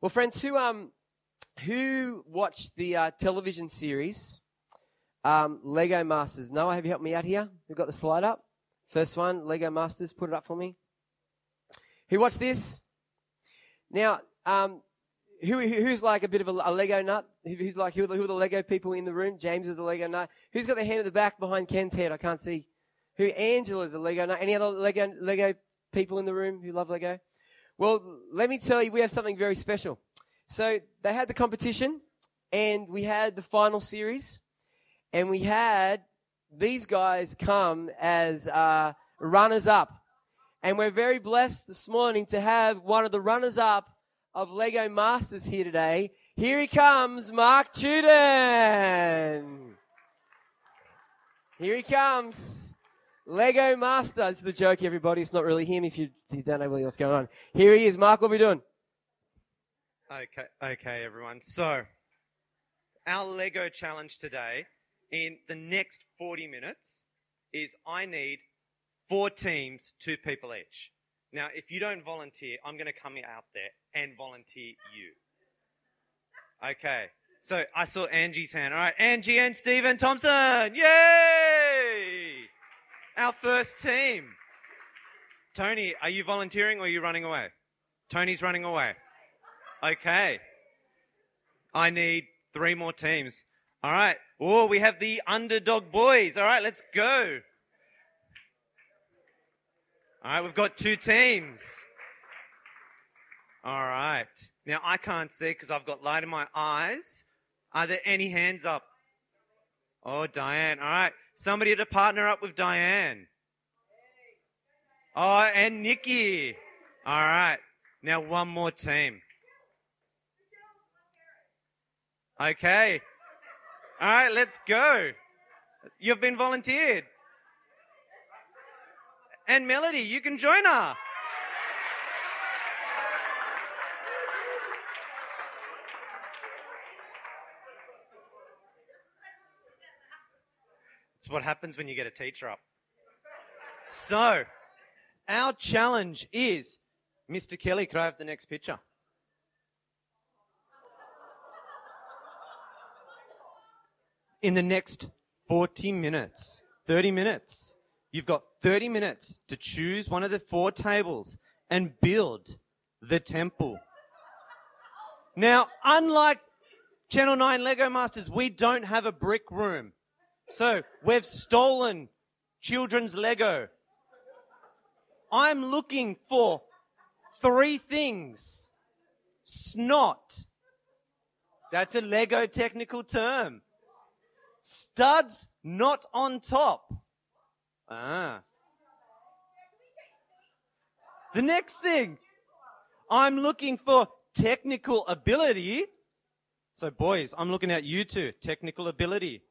Well, friends, who um, who watched the uh, television series um, Lego Masters? Noah, have you helped me out here? We've got the slide up. First one, Lego Masters. Put it up for me. Who watched this? Now, um, who, who's like a bit of a, a Lego nut? Who's like who are, the, who are the Lego people in the room? James is the Lego nut. Who's got their hand at the back behind Ken's head? I can't see. Who? Angela's a Lego nut. Any other Lego Lego people in the room who love Lego? Well, let me tell you, we have something very special. So they had the competition, and we had the final series, and we had these guys come as uh, runners up. And we're very blessed this morning to have one of the runners up of Lego Masters here today. Here he comes, Mark Tudon. Here he comes. Lego Master. Is the joke, everybody. It's not really him if you, you don't know really what's going on. Here he is. Mark, what are we doing? Okay, okay, everyone. So, our Lego challenge today in the next 40 minutes is I need four teams, two people each. Now, if you don't volunteer, I'm going to come out there and volunteer you. Okay. So I saw Angie's hand. All right, Angie and Stephen Thompson. Yay! Our first team. Tony, are you volunteering or are you running away? Tony's running away. Okay. I need three more teams. All right. Oh, we have the underdog boys. All right, let's go. All right, we've got two teams. All right. Now I can't see because I've got light in my eyes. Are there any hands up? Oh, Diane. All right. Somebody to partner up with Diane. Oh, and Nikki. All right. Now one more team. Okay. All right, let's go. You've been volunteered. And Melody, you can join her. It's what happens when you get a teacher up. So, our challenge is, Mr. Kelly, could I have the next picture? in the next 40 minutes, 30 minutes. You've got 30 minutes to choose one of the four tables and build the temple. Now, unlike Channel 9 Lego Masters, we don't have a brick room. So we've stolen children's Lego. I'm looking for three things. Snot. That's a Lego technical term. Studs not on top. Ah. The next thing, I'm looking for technical ability. So boys, I'm looking at you two, technical ability.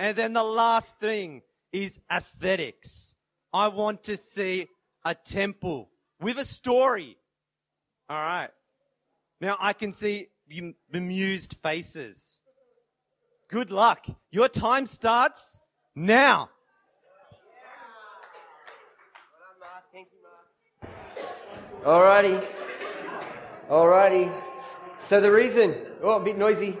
And then the last thing is aesthetics. I want to see a temple with a story. All right. Now I can see bemused faces. Good luck. Your time starts now. Alrighty. Alrighty. So the reason, oh, a bit noisy.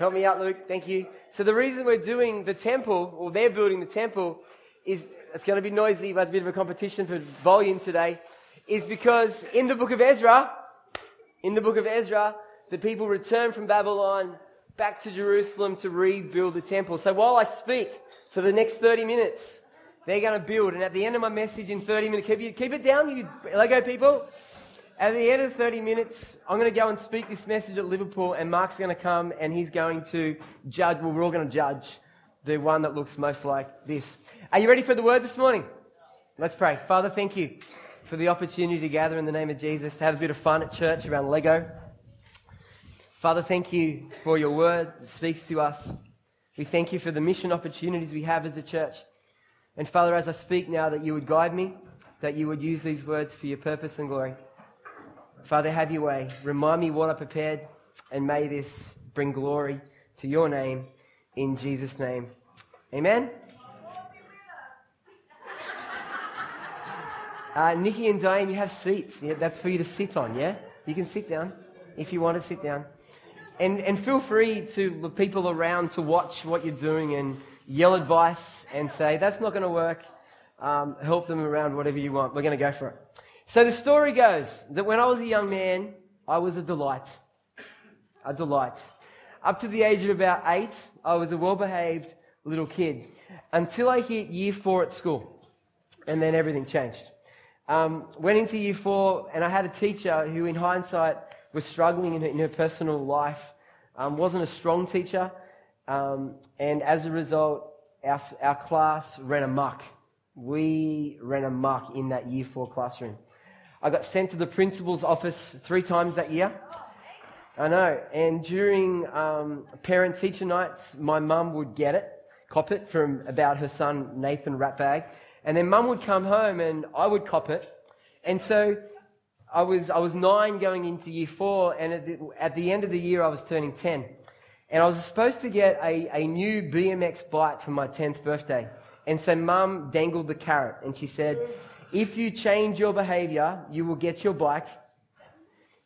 Help me out, Luke. Thank you. So the reason we're doing the temple, or they're building the temple, is it's going to be noisy, but it's a bit of a competition for volume today, is because in the book of Ezra, in the book of Ezra, the people return from Babylon back to Jerusalem to rebuild the temple. So while I speak for the next 30 minutes, they're going to build. And at the end of my message in 30 minutes, keep, you, keep it down, you Lego people. At the end of 30 minutes, I'm going to go and speak this message at Liverpool, and Mark's going to come and he's going to judge. Well, we're all going to judge the one that looks most like this. Are you ready for the word this morning? Let's pray. Father, thank you for the opportunity to gather in the name of Jesus, to have a bit of fun at church around Lego. Father, thank you for your word that speaks to us. We thank you for the mission opportunities we have as a church. And Father, as I speak now, that you would guide me, that you would use these words for your purpose and glory. Father, have your way. Remind me what I prepared, and may this bring glory to your name in Jesus' name. Amen. Uh, Nikki and Diane, you have seats. Yeah, that's for you to sit on, yeah? You can sit down. if you want to sit down. And, and feel free to the people around to watch what you're doing and yell advice and say, that's not going to work. Um, help them around whatever you want. We're going to go for it. So the story goes that when I was a young man, I was a delight. A delight. Up to the age of about eight, I was a well behaved little kid until I hit year four at school. And then everything changed. Um, went into year four, and I had a teacher who, in hindsight, was struggling in her, in her personal life, um, wasn't a strong teacher, um, and as a result, our, our class ran amok. We ran amok in that year four classroom. I got sent to the principal's office three times that year. I know. And during um, parent teacher nights, my mum would get it, cop it from about her son Nathan Ratbag. And then mum would come home and I would cop it. And so I was, I was nine going into year four, and at the, at the end of the year, I was turning 10. And I was supposed to get a, a new BMX bike for my 10th birthday. And so mum dangled the carrot, and she said, If you change your behavior, you will get your bike.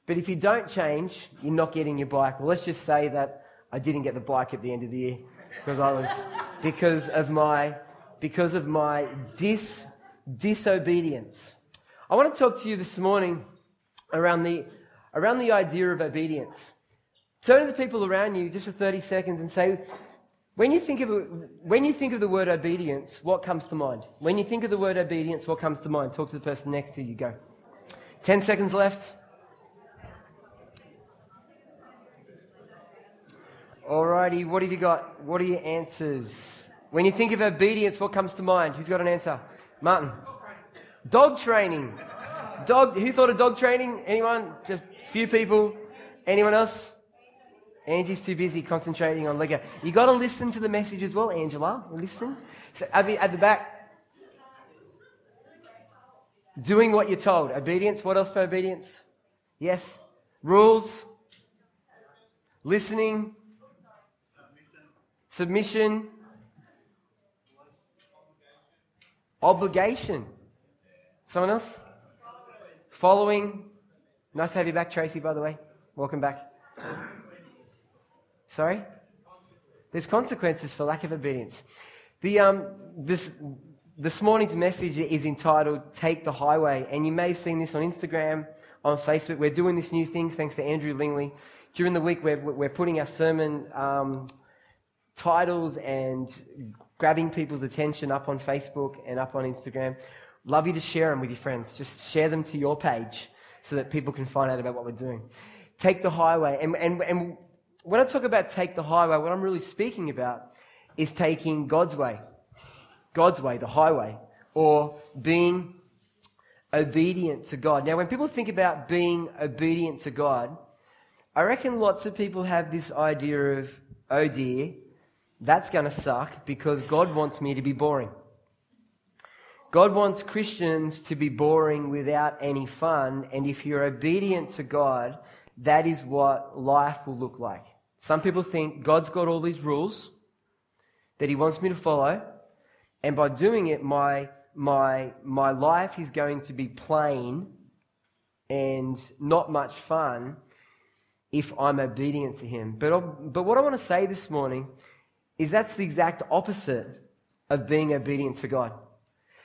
But if you don't change, you're not getting your bike. Well, let's just say that I didn't get the bike at the end of the year because I was, because of my, because of my dis, disobedience. I want to talk to you this morning around the, around the idea of obedience. Turn to the people around you just for 30 seconds and say, when you, think of, when you think of the word obedience, what comes to mind? When you think of the word obedience, what comes to mind? Talk to the person next to you. Go. 10 seconds left. Alrighty, what have you got? What are your answers? When you think of obedience, what comes to mind? Who's got an answer? Martin. Dog training. Dog, who thought of dog training? Anyone? Just a few people. Anyone else? Angie's too busy concentrating on Lego. You got to listen to the message as well, Angela. Listen. So Abby, at the back, doing what you're told. Obedience. What else for obedience? Yes. Rules. Listening. Submission. Obligation. Someone else? Following. Nice to have you back, Tracy, by the way. Welcome back. Sorry? There's consequences for lack of obedience. The, um, this, this morning's message is entitled Take the Highway, and you may have seen this on Instagram, on Facebook. We're doing this new thing thanks to Andrew Lingley. During the week, we're, we're putting our sermon um, titles and grabbing people's attention up on Facebook and up on Instagram. Love you to share them with your friends. Just share them to your page so that people can find out about what we're doing. Take the highway. And, and, and when I talk about take the highway, what I'm really speaking about is taking God's way. God's way, the highway, or being obedient to God. Now, when people think about being obedient to God, I reckon lots of people have this idea of, oh dear, that's going to suck because God wants me to be boring. God wants Christians to be boring without any fun, and if you're obedient to God, that is what life will look like. Some people think God's got all these rules that He wants me to follow, and by doing it, my, my, my life is going to be plain and not much fun if I'm obedient to Him. But, but what I want to say this morning is that's the exact opposite of being obedient to God.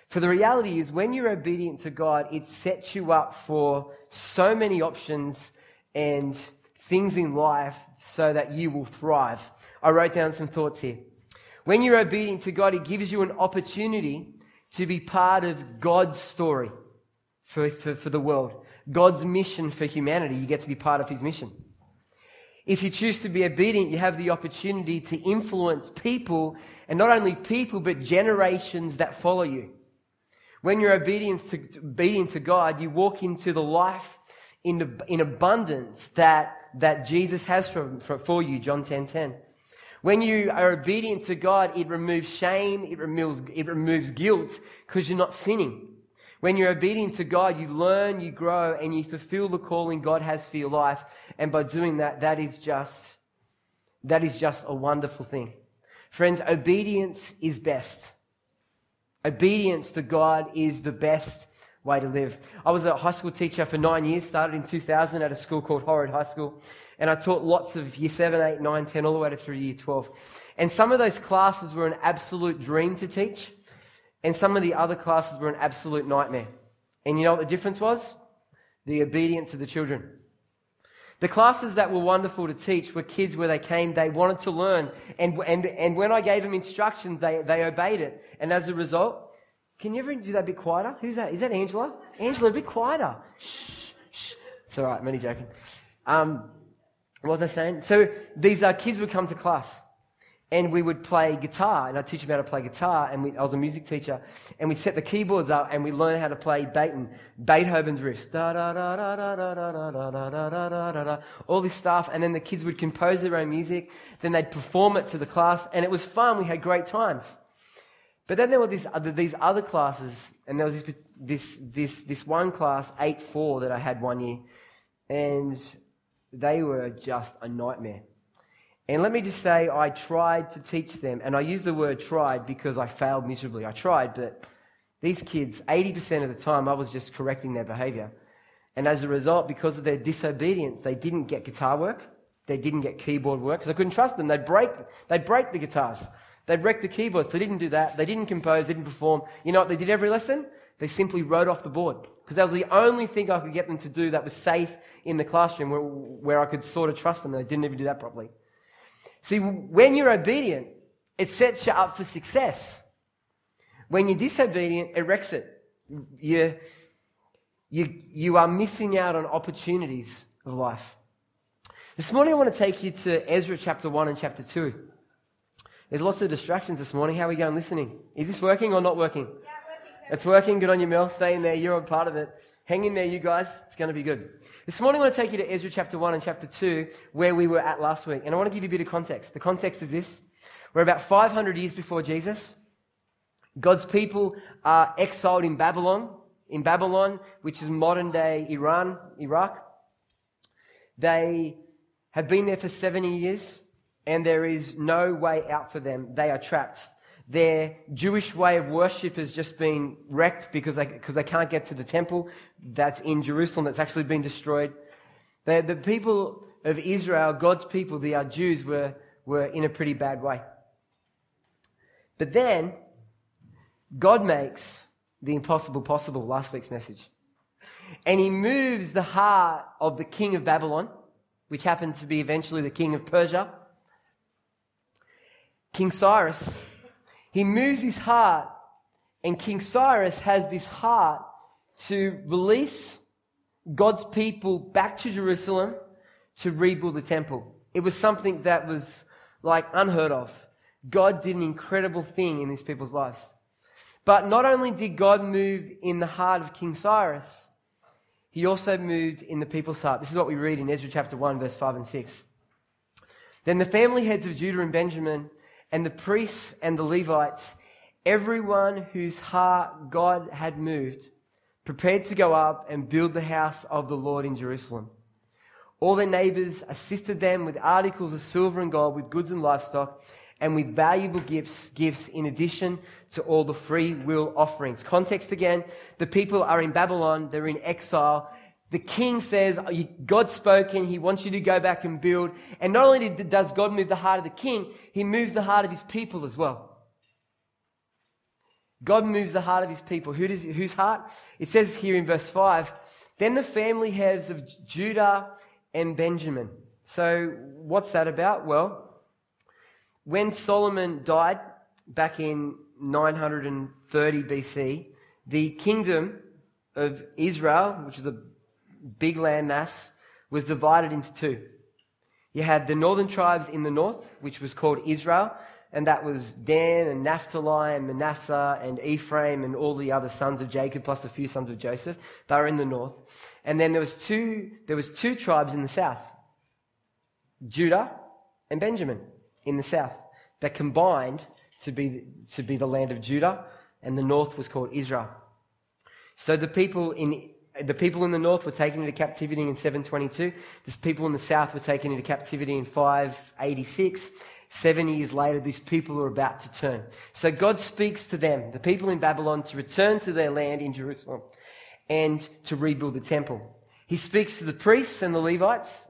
For the reality is, when you're obedient to God, it sets you up for so many options and things in life so that you will thrive. I wrote down some thoughts here. When you're obedient to God, it gives you an opportunity to be part of God's story for, for, for the world, God's mission for humanity. You get to be part of His mission. If you choose to be obedient, you have the opportunity to influence people, and not only people, but generations that follow you. When you're obedient to, obedient to God, you walk into the life in, in abundance that, that Jesus has for, for, for you, John 10 10. When you are obedient to God, it removes shame, it removes, it removes guilt because you're not sinning. When you're obedient to God, you learn, you grow, and you fulfill the calling God has for your life. And by doing that, that is just, that is just a wonderful thing. Friends, obedience is best. Obedience to God is the best way to live. I was a high school teacher for nine years, started in 2000 at a school called Horrid High School. And I taught lots of year 7, 8, 9, 10, all the way to through year 12. And some of those classes were an absolute dream to teach. And some of the other classes were an absolute nightmare. And you know what the difference was? The obedience of the children. The classes that were wonderful to teach were kids where they came, they wanted to learn. And, and, and when I gave them instructions, they, they obeyed it. And as a result, can you ever do that a bit quieter? Who's that? Is that Angela? Angela, a bit quieter. Shh, shh. It's all right, I'm only joking. Um, what was I saying? So these uh, kids would come to class and we would play guitar, and I'd teach them how to play guitar, and we, I was a music teacher, and we'd set the keyboards up, and we'd learn how to play Beethoven, Beethoven's riffs, all this stuff, and then the kids would compose their own music, then they'd perform it to the class, and it was fun. We had great times. But then there were these other, these other classes, and there was this, this, this, this one class, 8 4, that I had one year, and they were just a nightmare. And let me just say, I tried to teach them, and I use the word tried because I failed miserably. I tried, but these kids, 80% of the time, I was just correcting their behavior. And as a result, because of their disobedience, they didn't get guitar work. They didn't get keyboard work because I couldn't trust them. They'd break, they'd break the guitars. They'd wreck the keyboards. They didn't do that. They didn't compose, they didn't perform. You know what they did every lesson? They simply wrote off the board because that was the only thing I could get them to do that was safe in the classroom where, where I could sort of trust them. And they didn't even do that properly. See, when you're obedient, it sets you up for success. When you're disobedient, it wrecks it. You, you, you are missing out on opportunities of life. This morning, I want to take you to Ezra chapter 1 and chapter 2. There's lots of distractions this morning. How are we going listening? Is this working or not working? Yeah, working. It's working. Good on you, Mel. Stay in there. You're a part of it. Hang in there, you guys. It's going to be good. This morning, I want to take you to Ezra chapter 1 and chapter 2, where we were at last week. And I want to give you a bit of context. The context is this we're about 500 years before Jesus. God's people are exiled in Babylon, in Babylon, which is modern day Iran, Iraq. They have been there for 70 years, and there is no way out for them. They are trapped. Their Jewish way of worship has just been wrecked because they, because they can't get to the temple that's in Jerusalem that's actually been destroyed. The, people of Israel, God's people, the uh, Jews, were, were in a pretty bad way. But then, God makes the impossible possible, last week's message. And he moves the heart of the king of Babylon, which happened to be eventually the king of Persia, King Cyrus, he moves his heart, and King Cyrus has this heart to release God's people back to Jerusalem to rebuild the temple. It was something that was like unheard of. God did an incredible thing in these people's lives. But not only did God move in the heart of King Cyrus, he also moved in the people's heart. This is what we read in Ezra chapter 1, verse 5 and 6. Then the family heads of Judah and Benjamin and the priests and the Levites, everyone whose heart God had moved, prepared to go up and build the house of the Lord in Jerusalem. All their neighbors assisted them with articles of silver and gold, with goods and livestock, and with valuable gifts, gifts in addition to all the free will offerings. Context again, the people are in Babylon, they're in exile, the king says, oh, God's spoken, he wants you to go back and build. And not only does God move the heart of the king, he moves the heart of his people as well. God moves the heart of his people. Who does, whose heart? It says here in verse 5 Then the family heads of Judah and Benjamin. So, what's that about? Well, when Solomon died back in 930 BC, the kingdom of Israel, which is the big land mass, was divided into two. You had the northern tribes in the north, which was called Israel, and that was Dan and Naphtali and Manasseh and Ephraim and all the other sons of Jacob, plus a few sons of Joseph. They were in the north. And then there was two, there was two tribes in the south. Judah and Benjamin in the south that combined to be, to be the land of Judah, and the north was called Israel. So the people in the people in the north were taken into captivity in 722. The people in the south were taken into captivity in 586. Seven years later, these people are about to turn. So God speaks to them, the people in Babylon, to return to their land in Jerusalem. and to rebuild the temple. He speaks to the priests and the Levites.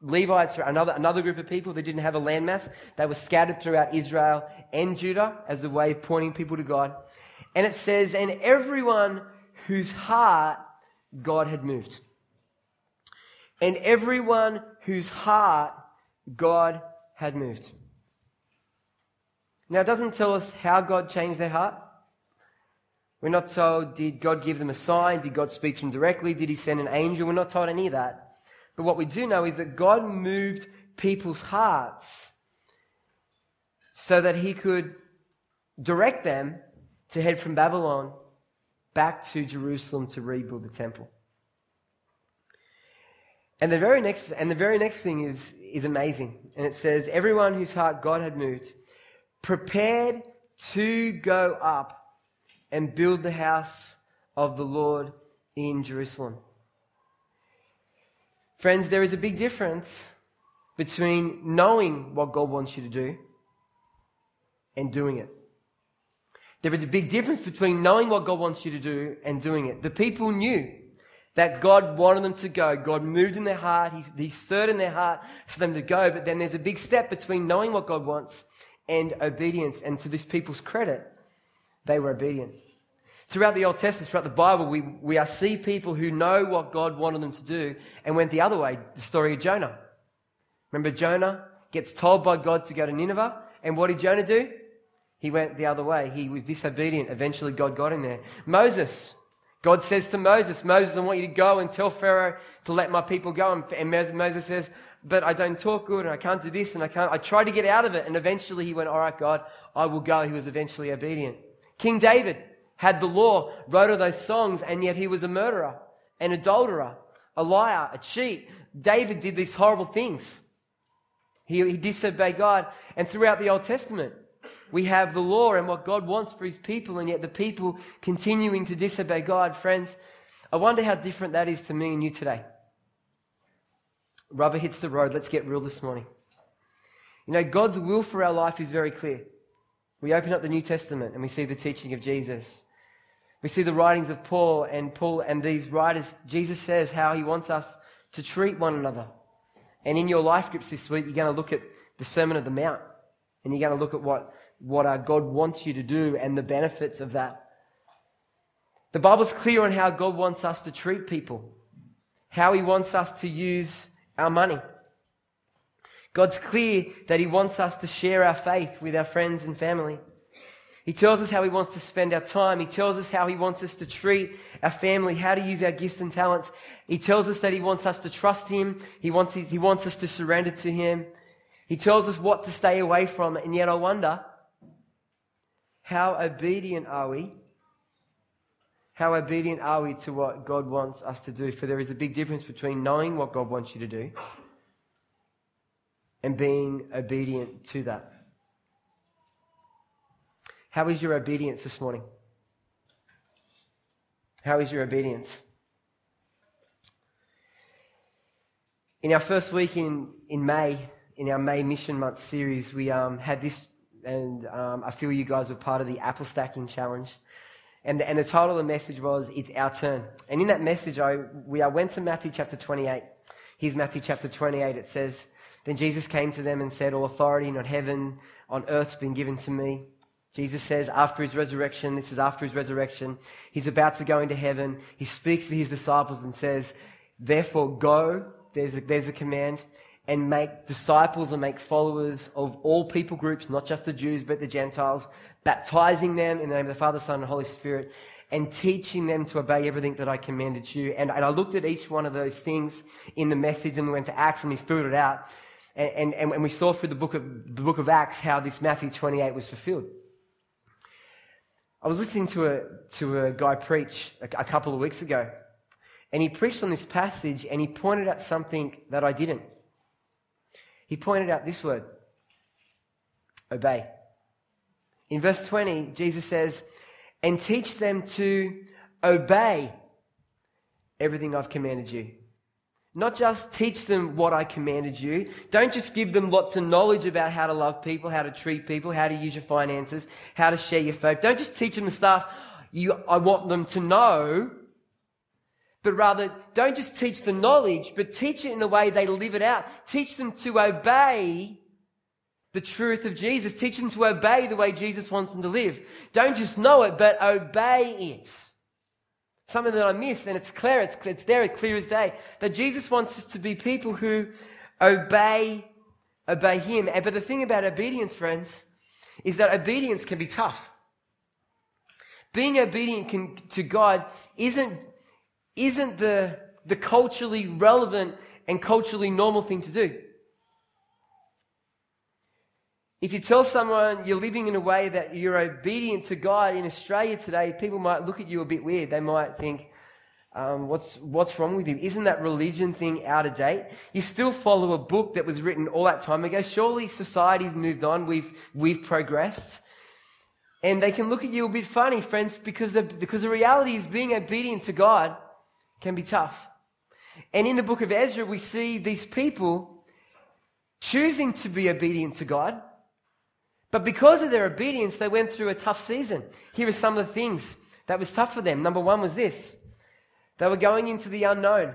Levites are another, another group of people that didn't have a landmass. They were scattered throughout Israel and Judah as a way of pointing people to God. And it says, and everyone whose heart God had moved. And everyone whose heart God had moved. Now, it doesn't tell us how God changed their heart. We're not told, did God give them a sign? Did God speak to them directly? Did he send an angel? We're not told any of that. But what we do know is that God moved people's hearts so that he could direct them to head from Babylon back to Jerusalem to rebuild the temple. And the very next, and the very next thing is, is amazing. And it says, Everyone whose heart God had moved prepared to go up and build the house of the Lord in Jerusalem. Friends, there is a big difference between knowing what God wants you to do and doing it. There is a big difference between knowing what God wants you to do and doing it. The people knew that God wanted them to go. God moved in their heart. He, he stirred in their heart for them to go. But then there's a big step between knowing what God wants and obedience. And to this people's credit, they were obedient. Throughout the Old Testament, throughout the Bible, we, we are see people who know what God wanted them to do and went the other way. The story of Jonah. Remember, Jonah gets told by God to go to Nineveh. And what did Jonah do? He went the other way. He was disobedient. Eventually, God got him there. Moses. God says to Moses, Moses, I want you to go and tell Pharaoh to let my people go. And Moses says, but I don't talk good and I can't do this and I can't. I tried to get out of it. And eventually he went, all right, God, I will go. He was eventually obedient. King David had the law, wrote all those songs, and yet he was a murderer, an adulterer, a liar, a cheat. David did these horrible things. He, he disobeyed God. And throughout the Old Testament, we have the law and what God wants for his people, and yet the people continuing to disobey God. Friends, I wonder how different that is to me and you today. Rubber hits the road. Let's get real this morning. You know, God's will for our life is very clear. We open up the New Testament and we see the teaching of Jesus. We see the writings of Paul and Paul and these writers. Jesus says how he wants us to treat one another. And in your life groups this week, you're going to look at the Sermon of the Mount and you're going to look at what what God wants you to do and the benefits of that. The Bible's clear on how God wants us to treat people, how He wants us to use our money. God's clear that He wants us to share our faith with our friends and family. He tells us how He wants to spend our time. He tells us how He wants us to treat our family, how to use our gifts and talents. He tells us that He wants us to trust Him. He wants, he wants us to surrender to Him. He tells us what to stay away from. And yet I wonder, how obedient are we? How obedient are we to what God wants us to do? For there is a big difference between knowing what God wants you to do and being obedient to that. How is your obedience this morning? How is your obedience? In our first week in, in May, in our May Mission Month series, we um, had this and um, I feel you guys were part of the apple stacking challenge. And the, and the title of the message was It's Our Turn. And in that message, I, we, I went to Matthew chapter 28. Here's Matthew chapter 28. It says, Then Jesus came to them and said, All authority in heaven, on earth has been given to me. Jesus says after his resurrection, this is after his resurrection, he's about to go into heaven. He speaks to his disciples and says, Therefore, go. There's a, there's a command and make disciples and make followers of all people groups, not just the Jews, but the Gentiles, baptizing them in the name of the Father, Son, and Holy Spirit, and teaching them to obey everything that I commanded you. And, and I looked at each one of those things in the message, and we went to Acts and we filled it out. And, and, and we saw through the book, of, the book of Acts how this Matthew 28 was fulfilled. I was listening to a, to a guy preach a, a couple of weeks ago, and he preached on this passage and he pointed out something that I didn't he pointed out this word obey. In verse 20, Jesus says, and teach them to obey everything I've commanded you. Not just teach them what I commanded you. Don't just give them lots of knowledge about how to love people, how to treat people, how to use your finances, how to share your faith. Don't just teach them the stuff you, I want them to know. But rather don't just teach the knowledge, but teach it in a way they live it out. Teach them to obey the truth of Jesus. Teach them to obey the way Jesus wants them to live. Don't just know it, but obey it. Something that I missed, and it's clear, it's, it's there, it's clear as day, that Jesus wants us to be people who obey, obey Him. But the thing about obedience, friends, is that obedience can be tough. Being obedient can, to God isn't, isn't the, the culturally relevant and culturally normal thing to do. If you tell someone you're living in a way that you're obedient to God in Australia today, people might look at you a bit weird. They might think, um, what's, what's wrong with you? Isn't that religion thing out of date? You still follow a book that was written all that time ago. Surely society's moved on. We've, we've progressed. And they can look at you a bit funny, friends, because because the reality is being obedient to God can be tough. And in the book of Ezra, we see these people choosing to be obedient to God but because of their obedience, they went through a tough season. Here are some of the things that was tough for them. Number one was this they were going into the unknown.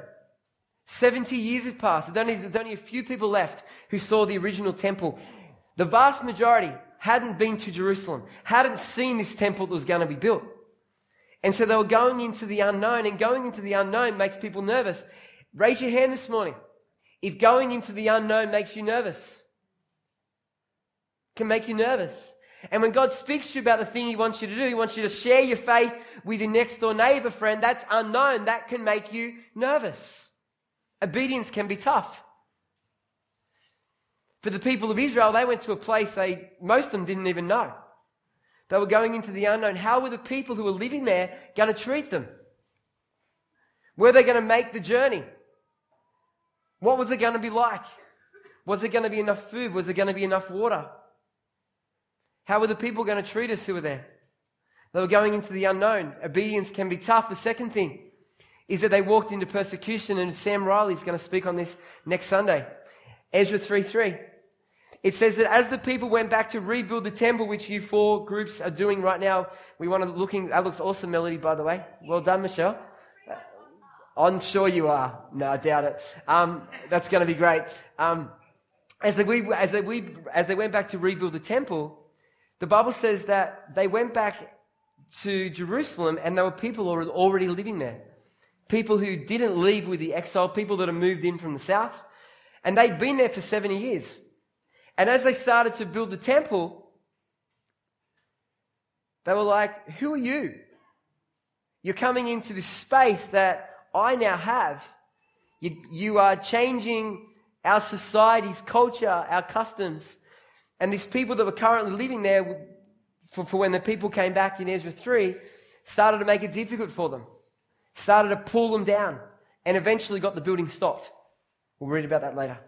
70 years had passed. There's only, only a few people left who saw the original temple. The vast majority hadn't been to Jerusalem, hadn't seen this temple that was going to be built. And so they were going into the unknown, and going into the unknown makes people nervous. Raise your hand this morning if going into the unknown makes you nervous can make you nervous. And when God speaks to you about the thing He wants you to do, He wants you to share your faith with your next door neighbor friend, that's unknown. That can make you nervous. Obedience can be tough. For the people of Israel, they went to a place they, most of them didn't even know. They were going into the unknown. How were the people who were living there going to treat them? Were they going to make the journey? What was it going to be like? Was there going to be enough food? Was there going to be enough water? How were the people going to treat us who were there? They were going into the unknown. Obedience can be tough. The second thing is that they walked into persecution, and Sam Riley is going to speak on this next Sunday. Ezra 3 3. It says that as the people went back to rebuild the temple, which you four groups are doing right now, we want to looking. That looks awesome, Melody. By the way, well done, Michelle. I'm sure you are. No, I doubt it. Um, that's going to be great. Um, as they, as they, as they went back to rebuild the temple, the Bible says that they went back to Jerusalem and there were people already living there. People who didn't leave with the exile, people that had moved in from the south. And they'd been there for 70 years. And as they started to build the temple, they were like, Who are you? You're coming into this space that I now have. You, you are changing our society's culture, our customs. And these people that were currently living there, for, for when the people came back in Ezra 3, started to make it difficult for them, started to pull them down, and eventually got the building stopped. We'll read about that later.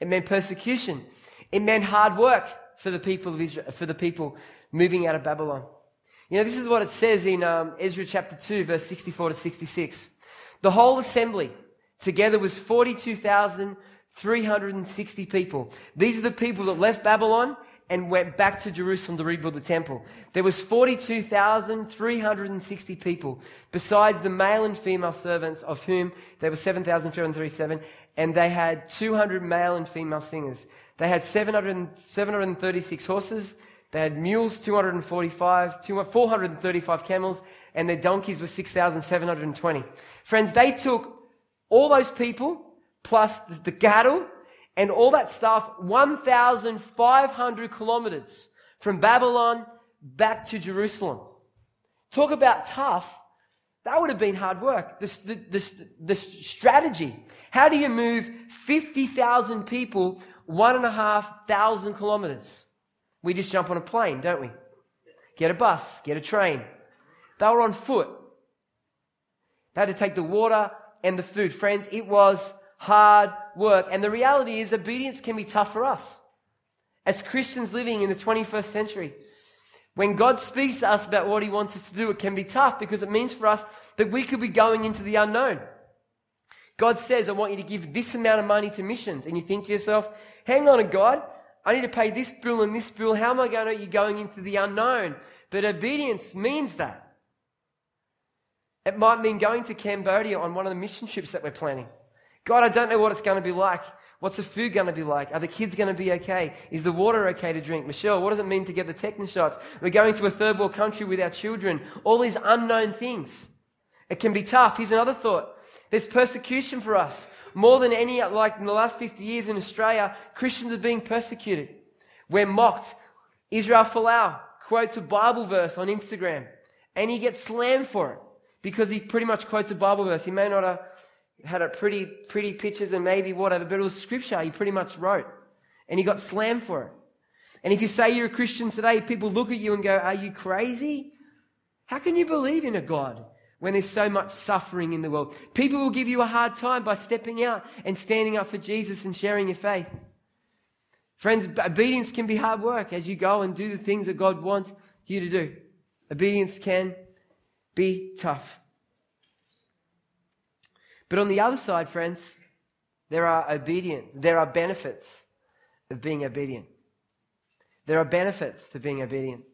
It meant persecution. It meant hard work for the people of Israel, for the people moving out of Babylon. You know, this is what it says in um, Ezra chapter 2, verse 64 to 66. The whole assembly together was 42,360 people. These are the people that left Babylon and went back to Jerusalem to rebuild the temple. There was 42,360 people, besides the male and female servants, of whom there were 7,337, and they had 200 male and female singers. They had 700, 736 horses, they had mules, 245, 435 camels, and their donkeys were 6,720. Friends, they took all those people plus the cattle and all that stuff 1,500 kilometers from Babylon back to Jerusalem. Talk about tough. That would have been hard work. This, this, this strategy. How do you move 50,000 people one and a half thousand kilometers? We just jump on a plane, don't we? Get a bus, get a train. They were on foot. They had to take the water and the food. Friends, it was hard work. And the reality is, obedience can be tough for us as Christians living in the 21st century. When God speaks to us about what He wants us to do, it can be tough because it means for us that we could be going into the unknown. God says, I want you to give this amount of money to missions. And you think to yourself, hang on, God, I need to pay this bill and this bill. How am I going to, you going into the unknown? But obedience means that. It might mean going to Cambodia on one of the mission trips that we're planning. God, I don't know what it's going to be like. What's the food going to be like? Are the kids going to be okay? Is the water okay to drink? Michelle, what does it mean to get the tetanus shots? We're going to a third world country with our children. All these unknown things. It can be tough. Here's another thought. There's persecution for us. More than any, like in the last 50 years in Australia, Christians are being persecuted. We're mocked. Israel Folau quotes a Bible verse on Instagram and he gets slammed for it because he pretty much quotes a Bible verse. He may not have had a pretty, pretty pictures and maybe whatever, but it was scripture he pretty much wrote. And he got slammed for it. And if you say you're a Christian today, people look at you and go, Are you crazy? How can you believe in a God when there's so much suffering in the world? People will give you a hard time by stepping out and standing up for Jesus and sharing your faith. Friends, obedience can be hard work as you go and do the things that God wants you to do. Obedience can be tough. But on the other side, friends, there are obedient, there are benefits of being obedient. There are benefits to being obedient.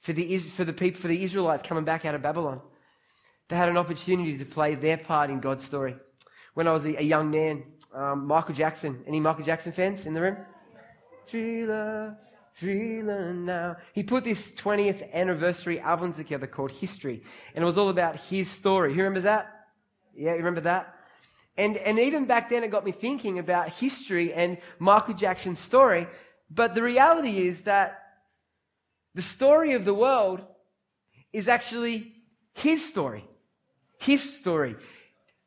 For the, for the people, for the Israelites coming back out of Babylon, they had an opportunity to play their part in God's story. When I was a, young man, um, Michael Jackson, any Michael Jackson fans in the room? Thriller, thriller now. He put this 20th anniversary album together called History, and it was all about his story. Who remembers that? Yeah, you remember that? And, and even back then, it got me thinking about history and Michael Jackson's story. But the reality is that the story of the world is actually his story. His story.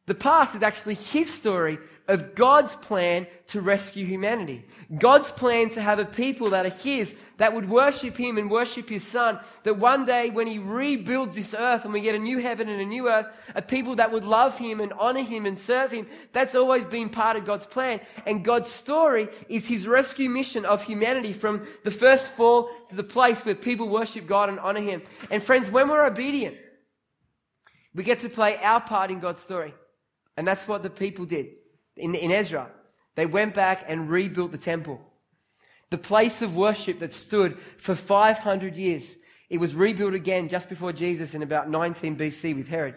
The past is actually his story of God's plan to rescue humanity. God's plan to have a people that are His, that would worship Him and worship His Son. That one day when He rebuilds this earth and we get a new heaven and a new earth, a people that would love Him and honor Him and serve Him. That's always been part of God's plan. And God's story is His rescue mission of humanity from the first fall to the place where people worship God and honor Him. And friends, when we're obedient, we get to play our part in God's story. And that's what the people did in, in Ezra. They went back and rebuilt the temple. The place of worship that stood for 500 years. It was rebuilt again just before Jesus in about 19 BC with Herod.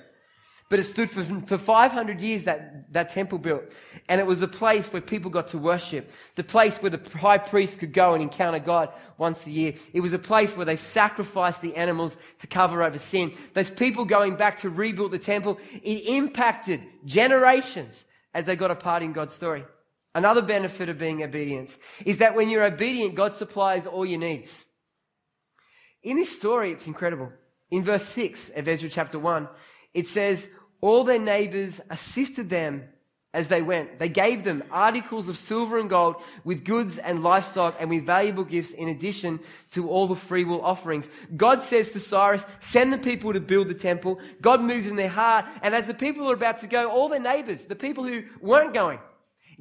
But it stood for, for 500 years, that, that temple built. And it was a place where people got to worship. The place where the high priest could go and encounter God once a year. It was a place where they sacrificed the animals to cover over sin. Those people going back to rebuild the temple, it impacted generations as they got a part in God's story. Another benefit of being obedient is that when you're obedient, God supplies all your needs. In this story, it's incredible. In verse 6 of Ezra chapter 1, it says, All their neighbors assisted them as they went. They gave them articles of silver and gold with goods and livestock and with valuable gifts in addition to all the freewill offerings. God says to Cyrus, send the people to build the temple. God moves in their heart. And as the people are about to go, all their neighbors, the people who weren't going,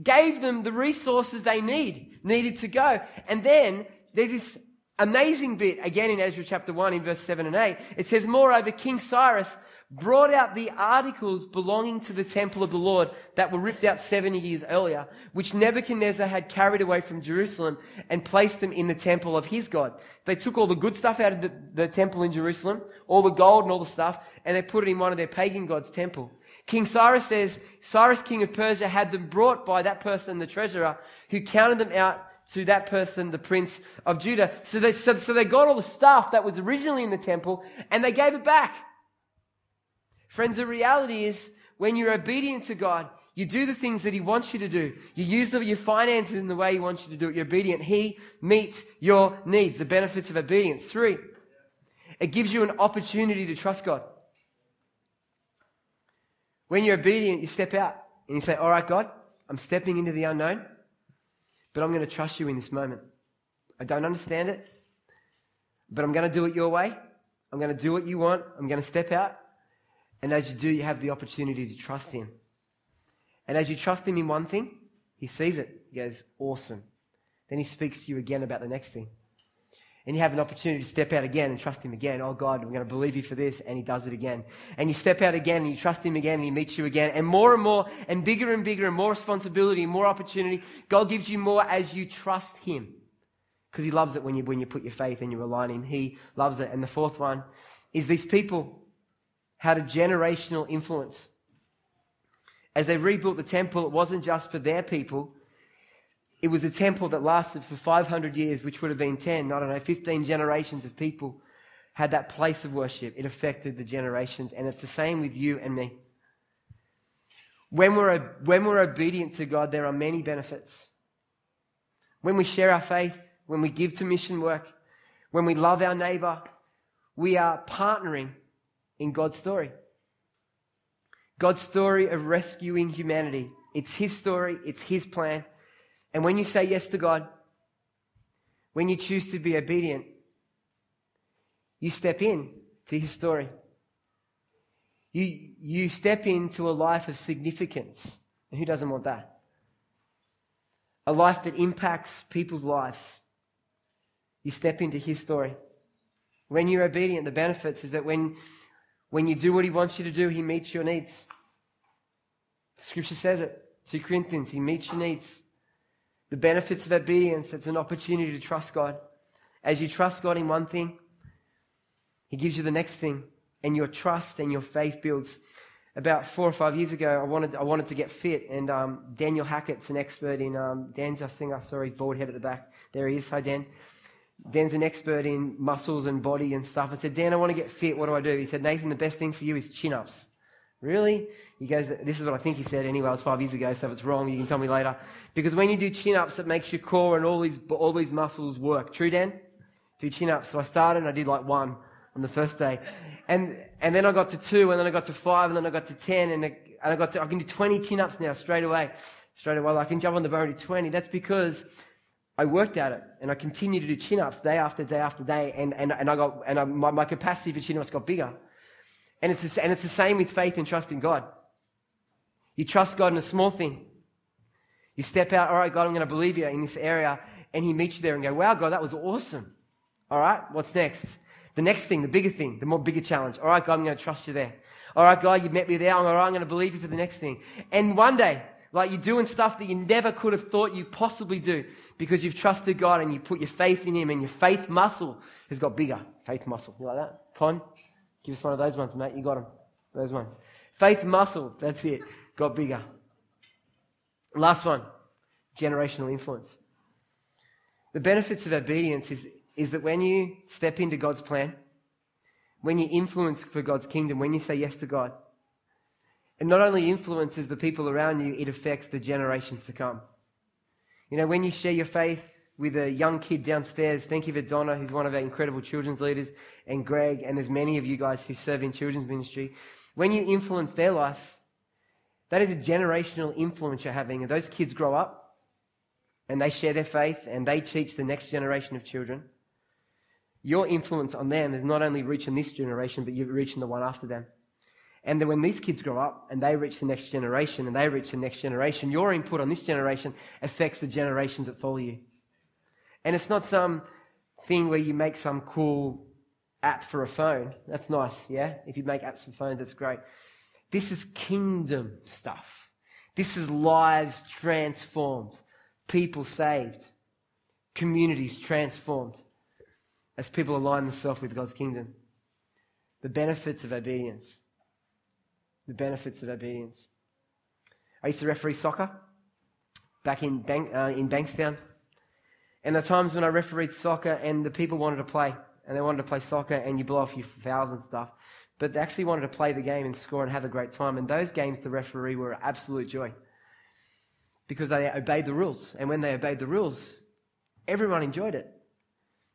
gave them the resources they need, needed to go. And then there's this amazing bit again in Ezra chapter 1 in verse 7 and 8. It says, Moreover, King Cyrus brought out the articles belonging to the temple of the Lord that were ripped out 70 years earlier, which Nebuchadnezzar had carried away from Jerusalem and placed them in the temple of his God. They took all the good stuff out of the, the temple in Jerusalem, all the gold and all the stuff, and they put it in one of their pagan gods' temple. King Cyrus says, Cyrus, king of Persia, had them brought by that person, the treasurer, who counted them out to that person, the prince of Judah. So they, so, so they got all the stuff that was originally in the temple and they gave it back. Friends, the reality is when you're obedient to God, you do the things that He wants you to do. You use your finances in the way He wants you to do it. You're obedient. He meets your needs. The benefits of obedience. Three, it gives you an opportunity to trust God. When you're obedient, you step out and you say, All right, God, I'm stepping into the unknown, but I'm going to trust you in this moment. I don't understand it, but I'm going to do it your way. I'm going to do what you want. I'm going to step out. And as you do, you have the opportunity to trust Him. And as you trust Him in one thing, He sees it. He goes, Awesome. Then He speaks to you again about the next thing. And you have an opportunity to step out again and trust Him again. Oh God, I'm going to believe you for this. And He does it again. And you step out again and you trust Him again and He meets you again. And more and more and bigger and bigger and more responsibility and more opportunity. God gives you more as you trust Him. Because He loves it when you, when you put your faith and you rely on Him. He loves it. And the fourth one is these people had a generational influence. As they rebuilt the temple, it wasn't just for their people. It was a temple that lasted for 500 years, which would have been 10, I don't know, 15 generations of people had that place of worship. It affected the generations. And it's the same with you and me. When we're, when we're obedient to God, there are many benefits. When we share our faith, when we give to mission work, when we love our neighbor, we are partnering in God's story. God's story of rescuing humanity. It's His story, it's His plan. And when you say yes to God, when you choose to be obedient, you step in to His story. You, you step into a life of significance. And who doesn't want that? A life that impacts people's lives. You step into His story. When you're obedient, the benefits is that when, when you do what He wants you to do, He meets your needs. Scripture says it. 2 Corinthians, He meets your needs. The benefits of obedience, it's an opportunity to trust God. As you trust God in one thing, He gives you the next thing, and your trust and your faith builds. About four or five years ago, I wanted, I wanted to get fit, and um, Daniel Hackett's an expert in. Um, Dan's, I think I saw his bald head at the back. There he is. Hi, Dan. Dan's an expert in muscles and body and stuff. I said, Dan, I want to get fit. What do I do? He said, Nathan, the best thing for you is chin ups. Really? He goes, This is what I think he said anyway. It was five years ago, so if it's wrong, you can tell me later. Because when you do chin ups, it makes your core and all these, all these muscles work. True, Dan? Do chin ups. So I started and I did like one on the first day. And, and then I got to two, and then I got to five, and then I got to 10, and, I, and I got to, I can do 20 chin ups now straight away. Straight away. I can jump on the bar and do 20. That's because I worked at it and I continued to do chin ups day after day after day, and, and, and I got, and I, my, my capacity for chin ups got bigger. And it's, and it's the same with faith and trust in God. You trust God in a small thing. You step out, all right, God, I'm going to believe you in this area. And He meets you there and go, wow, God, that was awesome. All right, what's next? The next thing, the bigger thing, the more bigger challenge. All right, God, I'm going to trust you there. All right, God, you met me there. All right, I'm going to believe you for the next thing. And one day, like you're doing stuff that you never could have thought you possibly do because you've trusted God and you put your faith in Him and your faith muscle has got bigger. Faith muscle. You like that? Con? Give us one of those ones, mate. You got them. Those ones. Faith muscle. That's it. Got bigger. Last one. Generational influence. The benefits of obedience is, is that when you step into God's plan, when you influence for God's kingdom, when you say yes to God, it not only influences the people around you, it affects the generations to come. You know, when you share your faith with a young kid downstairs. Thank you for Donna, who's one of our incredible children's leaders, and Greg, and there's many of you guys who serve in children's ministry. When you influence their life, that is a generational influence you're having. And those kids grow up and they share their faith and they teach the next generation of children. Your influence on them is not only reaching this generation, but you're reaching the one after them. And then when these kids grow up and they reach the next generation and they reach the next generation, your input on this generation affects the generations that follow you. And it's not some thing where you make some cool app for a phone. That's nice, yeah? If you make apps for phones, that's great. This is kingdom stuff. This is lives transformed, people saved, communities transformed as people align themselves with God's kingdom. The benefits of obedience. The benefits of obedience. I used to referee soccer back in, Bank, uh, in Bankstown. And the times when I refereed soccer and the people wanted to play, and they wanted to play soccer, and you blow off your fouls and stuff, but they actually wanted to play the game and score and have a great time. And those games to referee were an absolute joy because they obeyed the rules. And when they obeyed the rules, everyone enjoyed it.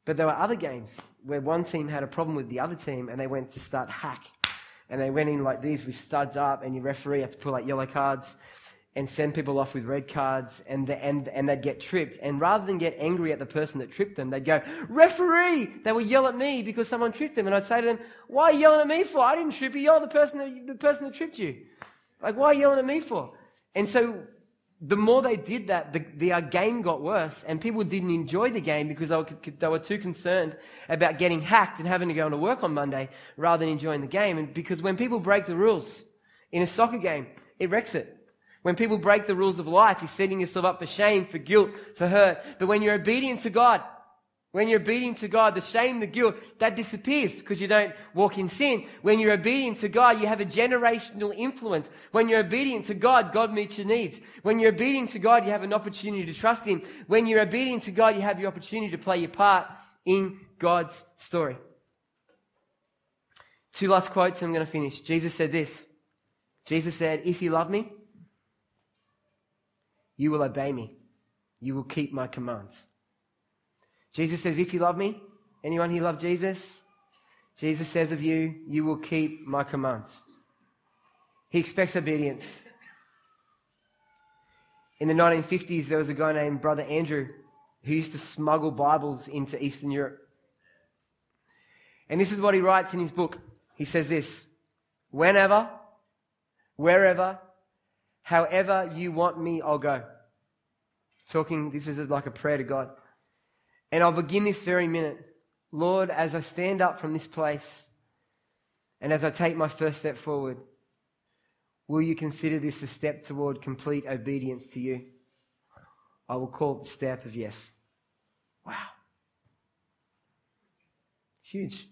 But there were other games where one team had a problem with the other team and they went to start hack. And they went in like these with studs up, and your referee had to pull out yellow cards and send people off with red cards and, the, and, and they'd get tripped. And rather than get angry at the person that tripped them, they'd go, referee! They would yell at me because someone tripped them. And I'd say to them, why are you yelling at me for? I didn't trip you. You're the person that, the person that tripped you. Like, why are you yelling at me for? And so the more they did that, the, the game got worse, and people didn't enjoy the game because they were, they were too concerned about getting hacked and having to go to work on Monday rather than enjoying the game. And because when people break the rules in a soccer game, it wrecks it. When people break the rules of life, you're setting yourself up for shame, for guilt, for hurt. But when you're obedient to God, When you're obedient to God, the shame, the guilt, that disappears because you don't walk in sin. When you're obedient to God, you have a generational influence. When you're obedient to God, God meets your needs. When you're obedient to God, you have an opportunity to trust Him. When you're obedient to God, you have the opportunity to play your part in God's story. Two last quotes, I'm going to finish. Jesus said this Jesus said, If you love me, you will obey me, you will keep my commands. Jesus says, If you love me, anyone who love Jesus, Jesus says of you, you will keep my commands. He expects obedience. In the 1950s, there was a guy named Brother Andrew who used to smuggle Bibles into Eastern Europe. And this is what he writes in his book. He says this Whenever, wherever, however you want me, I'll go. Talking, this is like a prayer to God. And I'll begin this very minute. Lord, as I stand up from this place and as I take my first step forward, will you consider this a step toward complete obedience to you? I will call it the step of yes. Wow. Huge.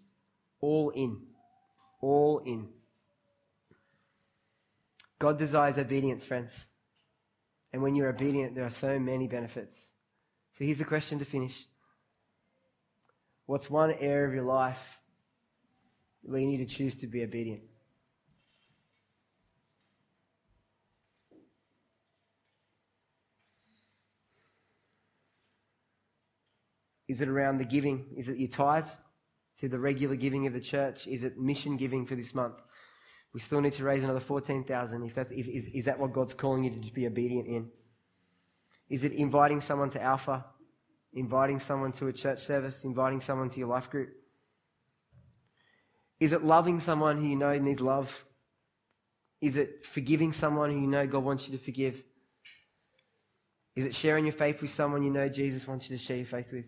All in. All in. God desires obedience, friends. And when you're obedient, there are so many benefits. So here's the question to finish What's one area of your life where you need to choose to be obedient? Is it around the giving? Is it your tithe? To the regular giving of the church? Is it mission giving for this month? We still need to raise another 14,000. If that's, is, is, is that what God's calling you to be obedient in? Is it inviting someone to Alpha? Inviting someone to a church service? Inviting someone to your life group? Is it loving someone who you know needs love? Is it forgiving someone who you know God wants you to forgive? Is it sharing your faith with someone you know Jesus wants you to share your faith with?